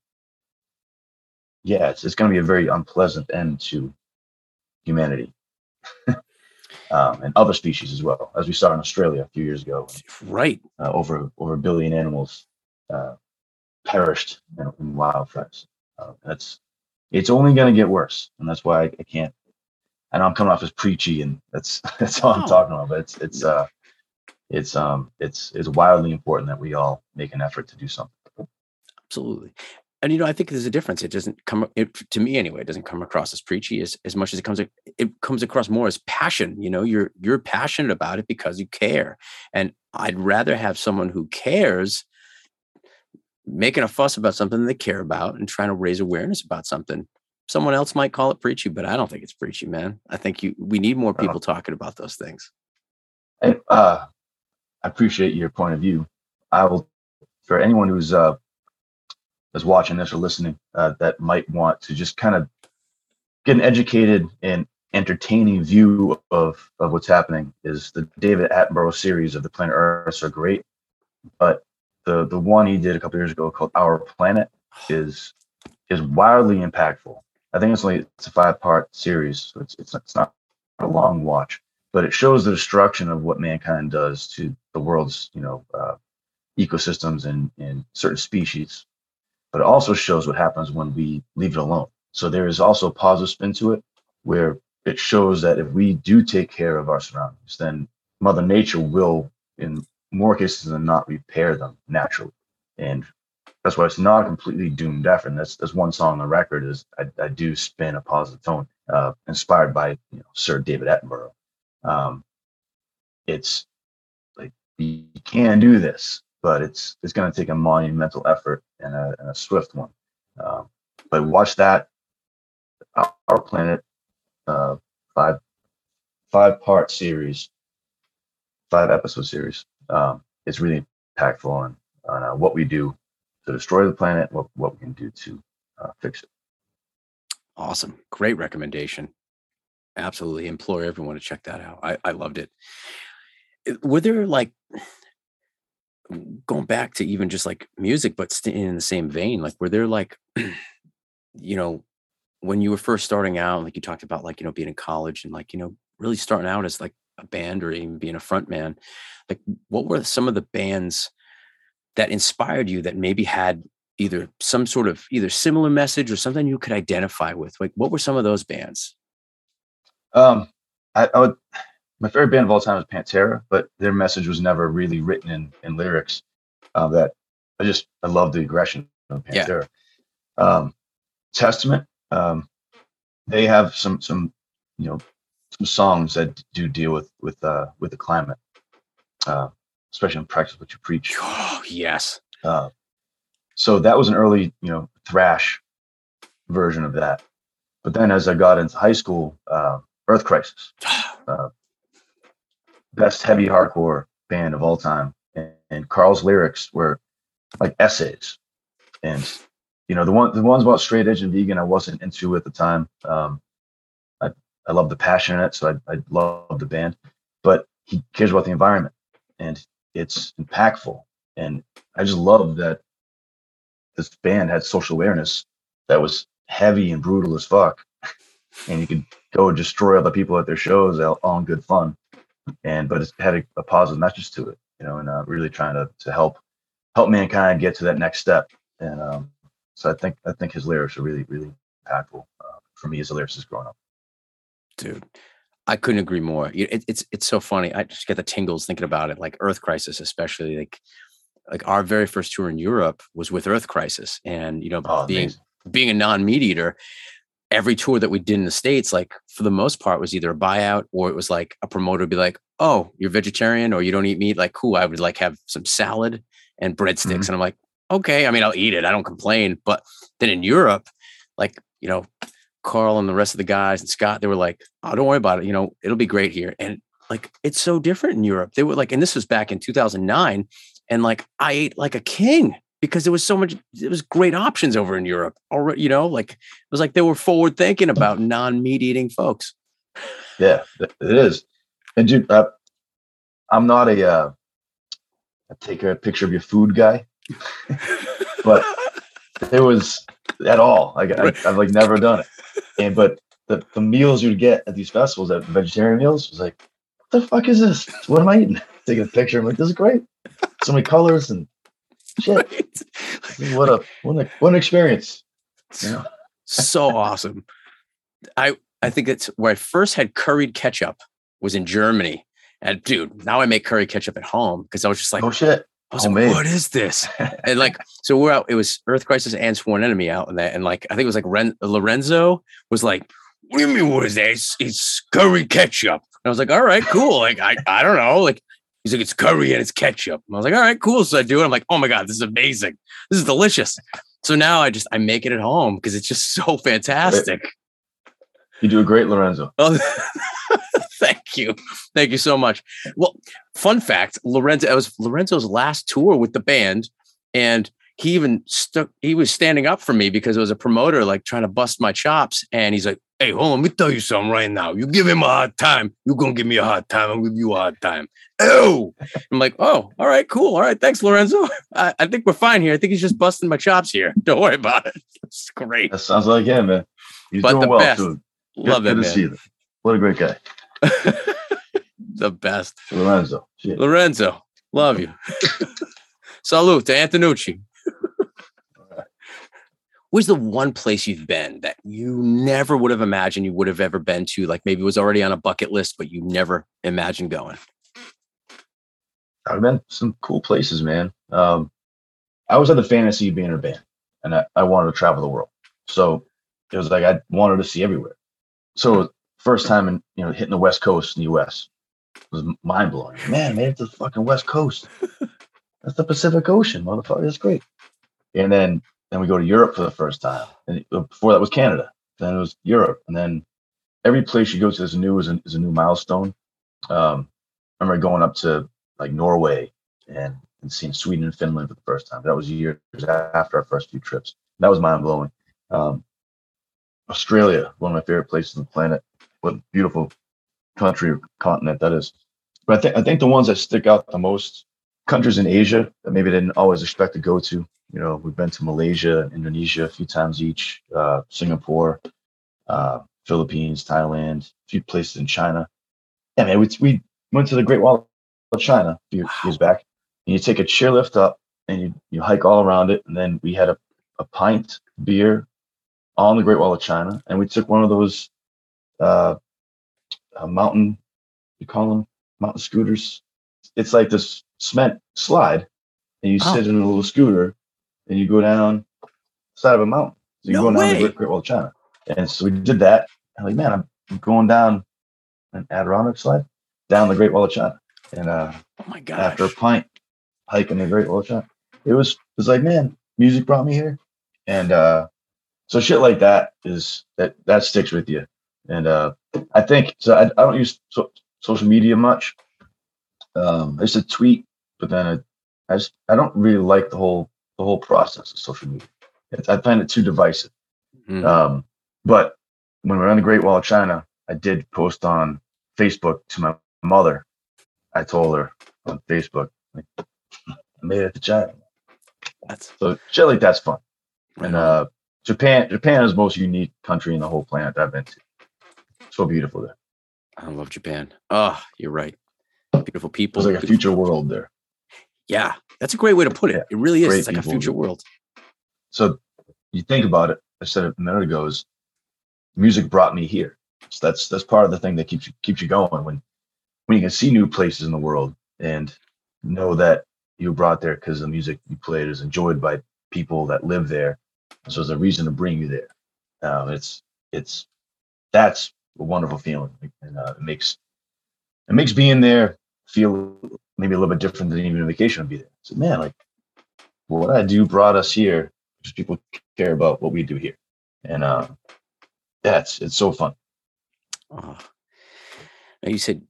yeah, it's, it's going to be a very unpleasant end to humanity um, and other species as well, as we saw in Australia a few years ago. Right. Uh, over over a billion animals uh, perished in, in wildfires. Uh, that's it's only going to get worse, and that's why I, I can't I know I'm coming off as preachy, and that's that's all I'm talking about. But it's it's uh it's um it's it's wildly important that we all make an effort to do something. Absolutely. And you know, I think there's a difference. It doesn't come it, to me anyway. It doesn't come across as preachy as, as much as it comes. It comes across more as passion. You know, you're you're passionate about it because you care. And I'd rather have someone who cares making a fuss about something they care about and trying to raise awareness about something someone else might call it preachy, but I don't think it's preachy, man. I think you we need more people uh, talking about those things. And uh, I appreciate your point of view. I will for anyone who's uh is watching this or listening uh, that might want to just kind of get an educated and entertaining view of of what's happening is the David Attenborough series of the planet Earth are great, but the the one he did a couple years ago called Our Planet is is wildly impactful I think it's only it's a five part series, so it's it's it's not a long watch, but it shows the destruction of what mankind does to the world's you know uh, ecosystems and and certain species. But it also shows what happens when we leave it alone. So there is also a positive spin to it, where it shows that if we do take care of our surroundings, then Mother Nature will, in more cases than not, repair them naturally. And that's why it's not completely doomed effort. And that's that's one song on the record is I, I do spin a positive tone, uh, inspired by you know Sir David Attenborough. Um, it's like you can do this. but it's it's going to take a monumental effort and a, and a swift one. Um, but watch that our planet uh, five five part series, five episode series. Um, it's really impactful on on uh, what we do to destroy the planet, what what we can do to uh, fix it. Awesome, great recommendation. Absolutely, implore everyone to check that out. I, I loved it. Were there like going back to even just like music, but in the same vein? Like, were there like, you know, when you were first starting out, like you talked about, like you know, being in college and like you know, really starting out as like a band or even being a front man, like what were some of the bands that inspired you that maybe had either some sort of either similar message or something you could identify with? Like what were some of those bands? Um, I, I would my favorite band of all time is Pantera, but their message was never really written in in lyrics. Uh, that I just I love the aggression of Pantera. Yeah. Um, Testament, um, they have some some you know some songs that do deal with with uh, with the climate, uh, especially in practice what you preach. Oh yes. Uh, so that was an early you know thrash version of that. But then as I got into high school, uh, Earth Crisis, uh, best heavy hardcore band of all time, and, and Karl's lyrics were like essays, and you know the one the ones about straight edge and vegan I wasn't into at the time. Um, I I love the passion in it, so I I love the band, but he cares about the environment, and it's impactful, and I just love that this band had social awareness that was heavy and brutal as fuck, and you could go destroy other people at their shows all in good fun, and but it had a, a positive message to it, you know, and uh, really trying to to help help mankind get to that next step, and um, so I think I think his lyrics are really really impactful uh, for me as a lyricist growing up. Dude, I couldn't agree more. It, it's it's so funny. I just get the tingles thinking about it. Like Earth Crisis, especially like like our very first tour in Europe was with Earth Crisis, and you know oh, being amazing. being a non meat eater, every tour that we did in the states, like for the most part, was either a buyout or it was like a promoter would be like, "Oh, you're vegetarian or you don't eat meat." Like, cool. I would like have some salad and breadsticks, mm-hmm. and I'm like, okay, I mean, I'll eat it. I don't complain. But then in Europe, like, you know, Karl and the rest of the guys and Scott, they were like, oh, don't worry about it. You know, it'll be great here. And like, it's so different in Europe. They were like, and this was back in 2009. And like, I ate like a king because there was so much, it was great options over in Europe. Already, you know, like, it was like they were forward thinking about non meat eating folks. Yeah, it is. And dude, uh, I'm not a, uh, I take a picture of your food guy but it was at all. Like I, have like never done it. And but the, the meals you'd get at these festivals, at vegetarian meals, was like, what the fuck is this? What am I eating? Taking a picture. I'm like, this is great. So many colors and shit. Right. What a what a what an experience. You so awesome. I I think it's where I first had curried ketchup was in Germany. And dude, now I make curry ketchup at home because I was just like, oh shit. I was oh, like, man. what is this? and like, so we're out. It was Earth Crisis and Sworn Enemy out in that, and like, I think it was like Ren- Lorenzo was like, "What do you mean? What is that? It's, it's curry ketchup." And I was like, "All right, cool." Like, I I don't know. Like, he's like, "It's curry and it's ketchup." And I was like, "All right, cool." So I do it. I'm like, "Oh my god, this is amazing. This is delicious." So now I just I make it at home because it's just so fantastic. You do a great Lorenzo. Thank you, thank you so much. Well, fun fact: Lorenzo, it was Lorenzo's last tour with the band, and he even stuck. He was standing up for me because it was a promoter like trying to bust my chops, and he's like, "Hey, hold on, let me tell you something right now. You give him a hard time, you're gonna give me a hard time. I'll give you a hard time." Oh, I'm like, "Oh, all right, cool. All right, thanks, Lorenzo. I, I think we're fine here. I think he's just busting my chops here. Don't worry about it. It's great." That sounds like him, man. He's but doing well best. too. Love good, it, good man. To see What a great guy. the best. Lorenzo. Shit. Lorenzo. Love you. Salute to Antonucci. Where's the one place you've been that you never would have imagined you would have ever been to? Like maybe it was already on a bucket list, but you never imagined going. I've been some cool places, man. Um, I was had the fantasy of being in a band, and I, I wanted to travel the world. So it was like I wanted to see everywhere so first time in you know hitting the West Coast in the U.S. It was mind blowing. Man, made it to the fucking West Coast. that's the Pacific Ocean, motherfucker. That's great. And then then we go to Europe for the first time. And before that was Canada. Then it was Europe. And then every place you go to is new is a, is a new milestone. Um, I remember going up to like Norway and, and seeing Sweden and Finland for the first time. That was years after our first few trips. That was mind blowing. Um, Australia, one of my favorite places on the planet. What beautiful country or continent that is. But I think I think the ones that stick out the most, countries in Asia that maybe I didn't always expect to go to. You know, we've been to Malaysia, Indonesia a few times each, uh, Singapore, uh, Philippines, Thailand, a few places in China. Yeah, man, we, we went to the Great Wall of China a few wow. years back. And you take a chairlift up and you, you hike all around it. And then we had a, a pint beer on the Great Wall of China. And we took one of those uh, mountain, you call them mountain scooters. It's like this cement slide. And you oh. sit in a little scooter and you go down side of a mountain. So you no go down the Great, Great Wall of China. And so we did that. I'm like, man, I'm going down an Adirondack slide down the Great Wall of China. And uh, oh my god! After a pint, hiking the Great Wall of China, it was it was like, man, music brought me here, and uh, so shit like that is that that sticks with you. And uh, I think so. I, I don't use so, social media much. Um, I used to tweet, but then I, I just I don't really like the whole the whole process of social media. It's, I find it too divisive. Mm. Um, but when we are on the Great Wall of China, I did post on Facebook to my mother. I told her on Facebook, like, I made it to China. That's so shit like that's fun. And uh, Japan, Japan is the most unique country in the whole planet I've been to. So beautiful there. I love Japan. Oh, you're right. Beautiful people. It's like a future world there. Yeah, that's a great way to put it. Yeah, it really is. It's like a future world. So you think about it. I said it a minute ago. Is music brought me here. So that's that's part of the thing that keeps you keeps you going when when you can see new places in the world and know that you were brought there because the music you played is enjoyed by people that live there. So there's a reason to bring you there. Um, it's it's that's a wonderful feeling, and uh, it makes it makes being there feel maybe a little bit different than even a vacation would be there. So man, like what I do brought us here because people care about what we do here, and uh, it's it's so fun. Oh. Now you said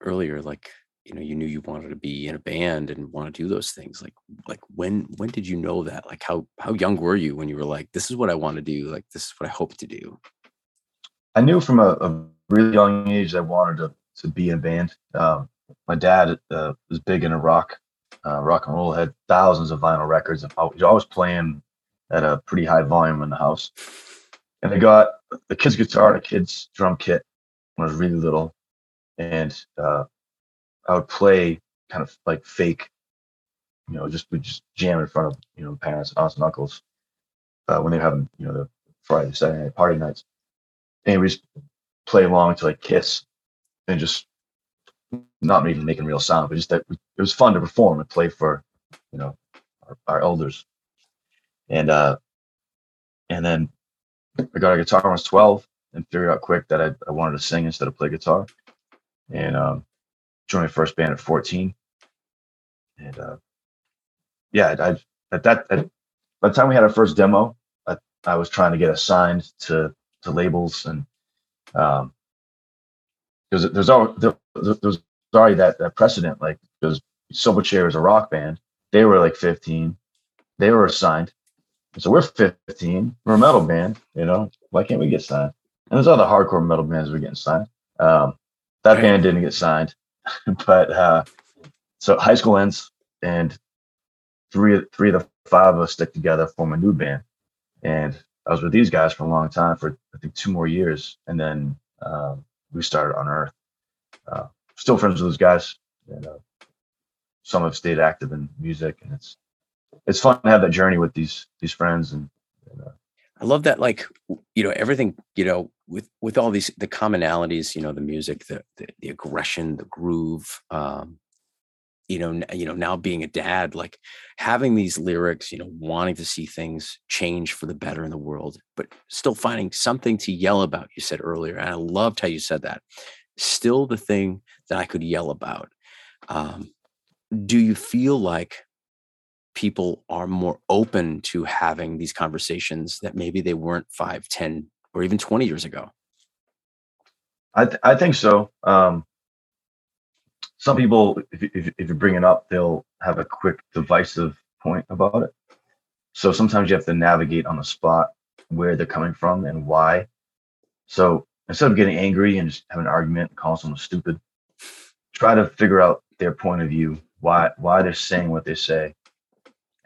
earlier, like you know, you knew you wanted to be in a band and want to do those things. Like, like when when did you know that? Like, how how young were you when you were like, this is what I want to do. Like, this is what I hope to do. I knew from a, a really young age I wanted to to be in a band. Um, my dad uh, was big into rock, uh, rock and roll. Had thousands of vinyl records. And I was always playing at a pretty high volume in the house. And I got a kid's guitar and a kid's drum kit when I was really little, and uh, I would play kind of like fake, you know, just would just jam in front of you know parents, aunts, and uncles uh, when they're having you know the Friday, Saturday night party nights, and we just play along to like Kiss, and just not even making real sound, but just that it was fun to perform and play for you know our, our elders, and uh, and then I got a guitar when I was 12 and figured out quick that I, I wanted to sing instead of play guitar. And um, joined my first band at 14. And uh, yeah, I, at that, at, by the time we had our first demo, I, I was trying to get assigned to, to labels and um, because there's already, there, there's already that, that precedent, like because Silverchair is a rock band. They were like 15. They were assigned. So we're 15. We're a metal band. You know, why can't we get signed? And there's other hardcore metal bands are getting signed. Um, that right. band didn't get signed, but uh, so high school ends, and three three of the five of us stick together, form a new band. And I was with these guys for a long time, for I think two more years, and then um, we started Unearth. Uh, still friends with those guys, and uh, some have stayed active in music, and it's it's fun to have that journey with these these friends and, and uh, I love that, like you know, everything you know with with all these the commonalities, you know, the music, the the, the aggression, the groove. Um, you know, you know, now being a dad, like having these lyrics, you know, wanting to see things change for the better in the world, but still finding something to yell about. You said earlier, and I loved how you said that. Still, the thing that I could yell about. Um, do you feel like people are more open to having these conversations that maybe they weren't five, ten, or even 20 years ago? I, th- I think so. Um, some people, if, if, if you bring it up, they'll have a quick divisive point about it. So sometimes you have to navigate on the spot where they're coming from and why. So instead of getting angry and just having an argument and calling someone stupid, try to figure out their point of view, why why they're saying what they say,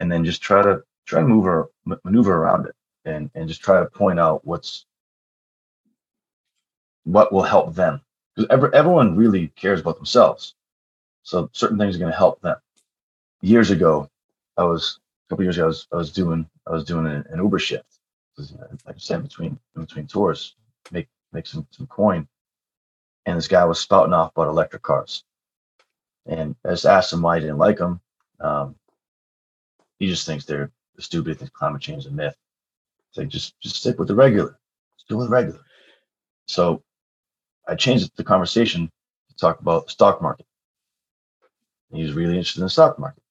and then just try to try to move or maneuver around it and and just try to point out what's what will help them because every, everyone really cares about themselves so certain things are going to help them years ago i was a couple years ago i was, I was doing i was doing an, an uber shift like i said between between tours make make some some coin and this guy was spouting off about electric cars and i just asked him why he didn't like them um, he just thinks they're stupid. Thinks climate change is a myth. It's like just just stick with the regular. Stick with regular. So I changed the conversation to talk about the stock market. He was really interested in the stock market.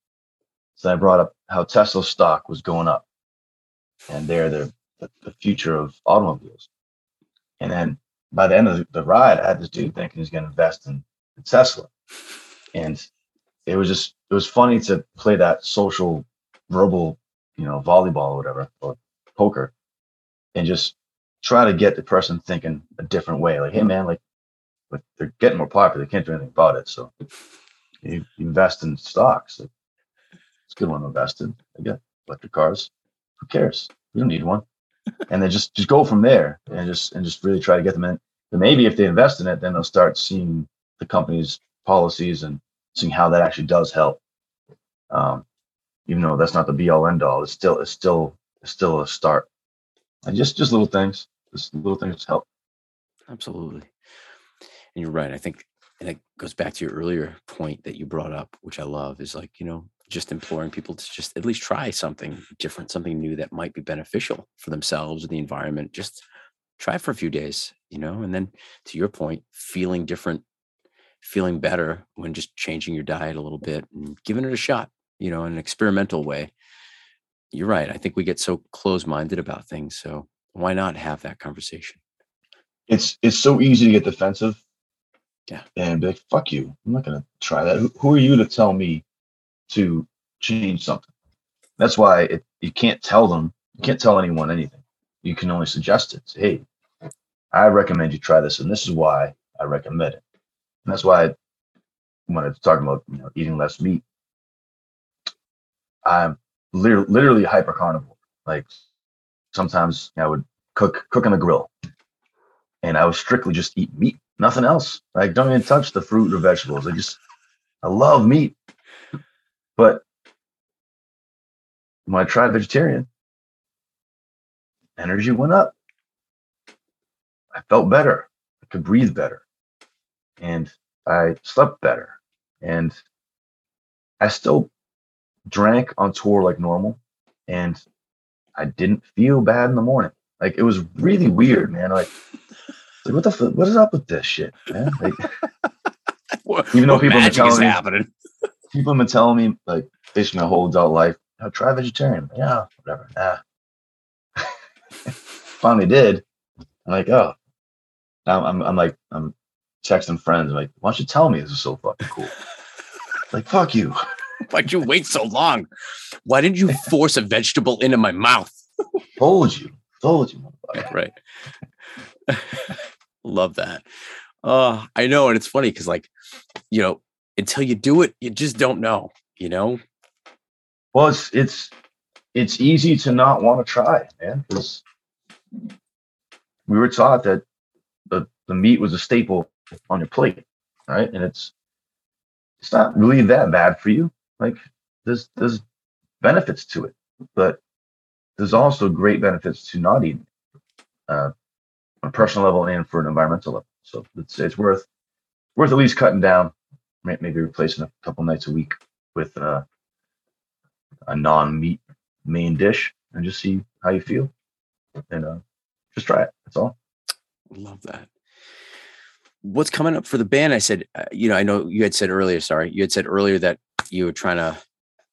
So I brought up how Tesla stock was going up. And they're the, the, the future of automobiles. And then by the end of the, ride, I had this dude thinking he's going to invest in, Tesla. And it was just, it was funny to play that social verbal, you know, volleyball or whatever, or poker, and just try to get the person thinking a different way. Like, hey man, like, but they're getting more popular. They can't do anything about it. So you invest in stocks. It's a good one to invest in. Get electric cars. Who cares? We don't need one. and then just just go from there and just and just really try to get them in. And maybe if they invest in it, then they'll start seeing the company's policies and seeing how that actually does help. Um, even though that's not the be all end all, it's still it's still it's still a start. And just just little things, just little things help. Absolutely. And you're right. I think and it goes back to your earlier point that you brought up, which I love, is like, you know, just imploring people to just at least try something different, something new that might be beneficial for themselves or the environment. Just try for a few days, you know, and then to your point, feeling different, feeling better when just changing your diet a little bit and giving it a shot you know, in an experimental way. You're right. I think we get so close-minded about things. So why not have that conversation? It's it's so easy to get defensive. Yeah. And be like, fuck you. I'm not gonna try that. Who, who are you to tell me to change something? That's why it, you can't tell them, you can't tell anyone anything. You can only suggest it. Say, hey, I recommend you try this, and this is why I recommend it. And that's why I, when I was talking about you know eating less meat, I'm literally, literally hyper carnivore. Like sometimes I would cook cook on the grill, and I would strictly just eat meat, nothing else. Like don't even touch the fruit or vegetables. I just I love meat, but when I tried vegetarian, energy went up. I felt better. I could breathe better, and I slept better, and I still drank on tour like normal, and I didn't feel bad in the morning. Like it was really weird, man. Like, like what the fuck? What is up with this shit, man? Like, even though people have been telling me, happening. people have been telling me like basically my whole adult life, oh, try vegetarian. Yeah, whatever. Nah. Finally did. I'm like, oh, I'm, I'm, I'm like, I'm texting friends. I'm like, why don't you tell me this is so fucking cool? like, fuck you. Why'd you wait so long? Why didn't you force a vegetable into my mouth? Told you. Told you. Motherfucker. Right. Love that. Oh, I know. And it's funny because, like, you know, until you do it, you just don't know, you know? Well, it's it's it's easy to not want to try, man, because we were taught that the, the meat was a staple on your plate, right? And it's it's not really that bad for you. Like there's there's benefits to it, but there's also great benefits to not eating uh, a personal level and for an environmental level. So it's it's worth worth at least cutting down, maybe replacing a couple nights a week with uh, a non-meat main dish, and just see how you feel, and uh, just try it. That's all. Love that what's coming up for the band? I said, uh, you know, I know you had said earlier, sorry, you had said earlier that you were trying to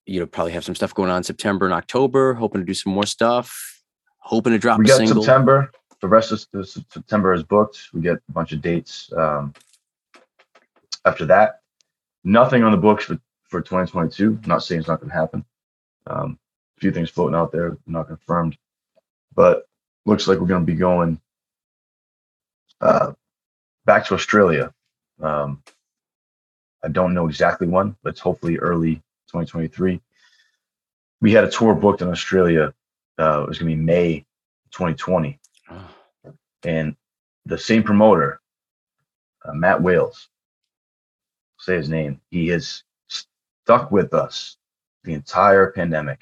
you know, probably have some stuff going on in September and October. Hoping to do some more stuff. Hoping to drop. We got single. September. The rest of September is booked. We get a bunch of dates. Um, after that, nothing on the books for for 2022. I'm not saying it's not going to happen. Um, a few things floating out there, not confirmed, but looks like we're going to be going uh, back to Australia. Um, I don't know exactly when, but it's hopefully early 2023. We had a tour booked in Australia. Uh, it was going to be May 2020, oh. And the same promoter, uh, Matt Wales, say his name. He has stuck with us the entire pandemic.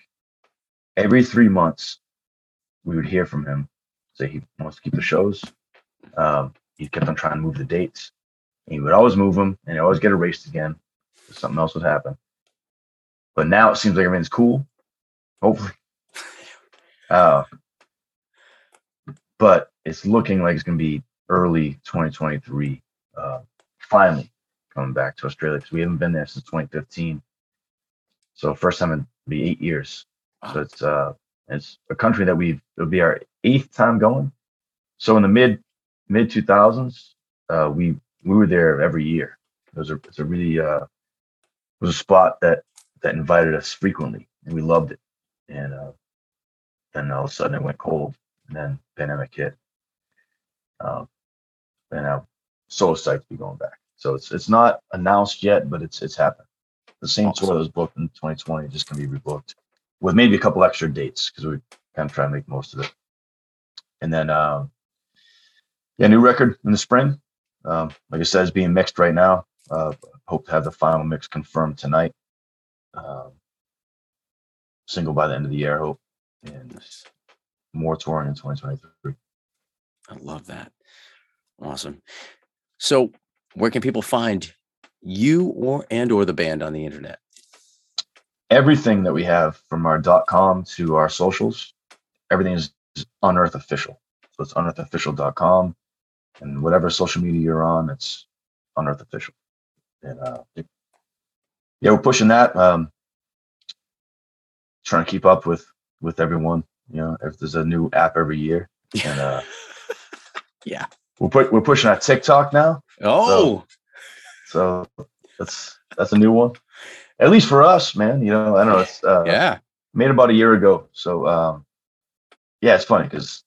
Every three months, we would hear from him say he wants to keep the shows. Um, he kept on trying to move the dates. He would always move them and he always get erased again. Something else would happen. But now it seems like everything's cool. Hopefully. Uh, but it's looking like it's going to be early 2023. Uh, finally coming back to Australia because we haven't been there since 2015. So first time in be eight years. So it's uh it's a country that we've it'll be our eighth time going. So in the mid mid 2000s, uh, we we were there every year. It was a it's a really uh, it was a spot that that invited us frequently, and we loved it. And uh, then all of a sudden it went cold, and then pandemic hit. Um, and I'm so excited to be going back. So it's it's not announced yet, but it's it's happened. The same awesome. tour that was booked in 2020 just gonna be rebooked with maybe a couple extra dates because we kind of try to make most of it. And then um, yeah, new record in the spring. Um, like I said, it's being mixed right now. Uh, hope to have the final mix confirmed tonight. Um, single by the end of the year, I hope, and more touring in 2023. I love that. Awesome. So, where can people find you or and or the band on the internet? Everything that we have from our dot com to our socials, everything is unearth official. So it's unearthofficial.com and whatever social media you're on, it's Unearth Official. And uh, yeah, we're pushing that. Um, trying to keep up with with everyone. You know, if there's a new app every year, and uh, yeah, we're put, we're pushing our TikTok now. Oh, so, so that's that's a new one. At least for us, man. You know, I don't know. It's uh, yeah, made about a year ago. So um, yeah, it's funny because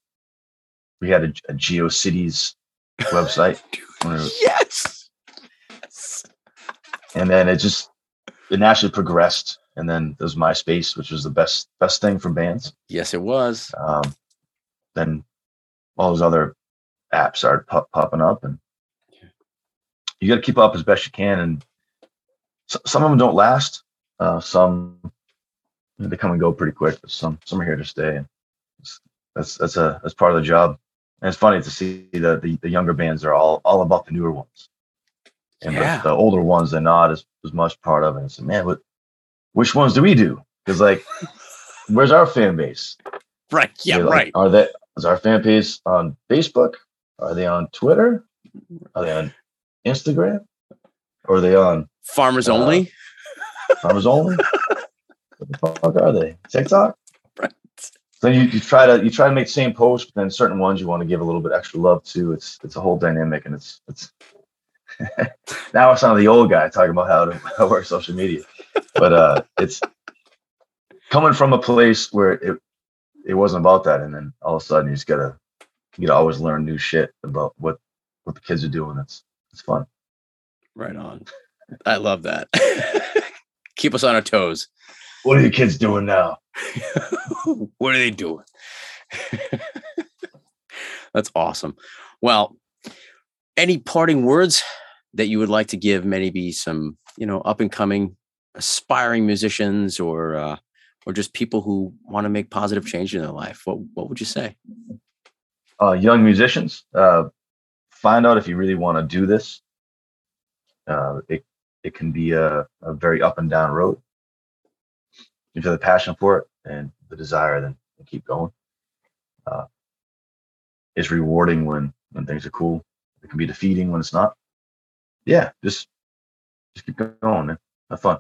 we had a, a GeoCities website. yes. And then it just it naturally progressed. And then there was MySpace, which was the best best thing for bands. Yes, it was. Um, then all those other apps started pop- popping up, and you got to keep up as best you can. And so, some of them don't last. Uh, some they come and go pretty quick, but some some are here to stay. And that's that's a that's part of the job. And it's funny to see that the, the younger bands are all all about the newer ones. And yeah. the, the, older ones they're not as, as much part of it. And so, man, what which ones do we do? Because like, where's our fan base? Right. Yeah, like, right. Are they is our fan base on Facebook? Are they on Twitter? Are they on Instagram? Or are they on Farmers uh, Only? Farmers Only? what the fuck are they? TikTok? then you, you try to you try to make the same post, but then certain ones you want to give a little bit extra love to. It's it's a whole dynamic, and it's it's now it's not the old guy talking about how to how to work social media, but uh, it's coming from a place where it it wasn't about that, and then all of a sudden you just gotta you gotta always learn new shit about what what the kids are doing. It's it's fun. Right on. I love that. Keep us on our toes. What are you kids doing now? what are they doing? That's awesome. Well, any parting words that you would like to give maybe some, you know, up and coming aspiring musicians or uh, or just people who want to make positive change in their life? What what would you say? Uh, young musicians, uh, find out if you really want to do this. Uh, it it can be a, a very up and down road. If you have the passion for it, and the desire, then keep going. Uh, it's rewarding when when things are cool. It can be defeating when it's not. Yeah, just just keep going, man. Have fun.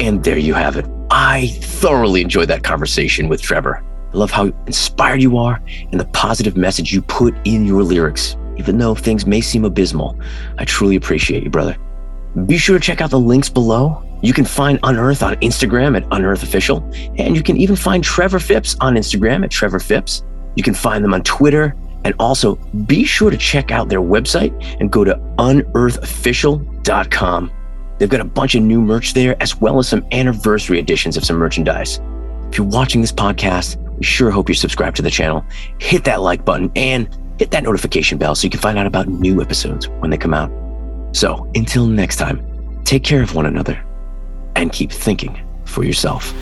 And there you have it. I thoroughly enjoyed that conversation with Trevor. I love how inspired you are and the positive message you put in your lyrics, even though things may seem abysmal. I truly appreciate you, brother. Be sure to check out the links below. You can find Unearth on Instagram at Unearth Official, and you can even find Trevor Phipps on Instagram at Trevor Phipps. You can find them on Twitter, and also be sure to check out their website and go to unearthofficial.com. They've got a bunch of new merch there, as well as some anniversary editions of some merchandise. If you're watching this podcast, sure hope you're subscribed to the channel. Hit that like button and hit that notification bell so you can find out about new episodes when they come out. So until next time, take care of one another and keep thinking for yourself.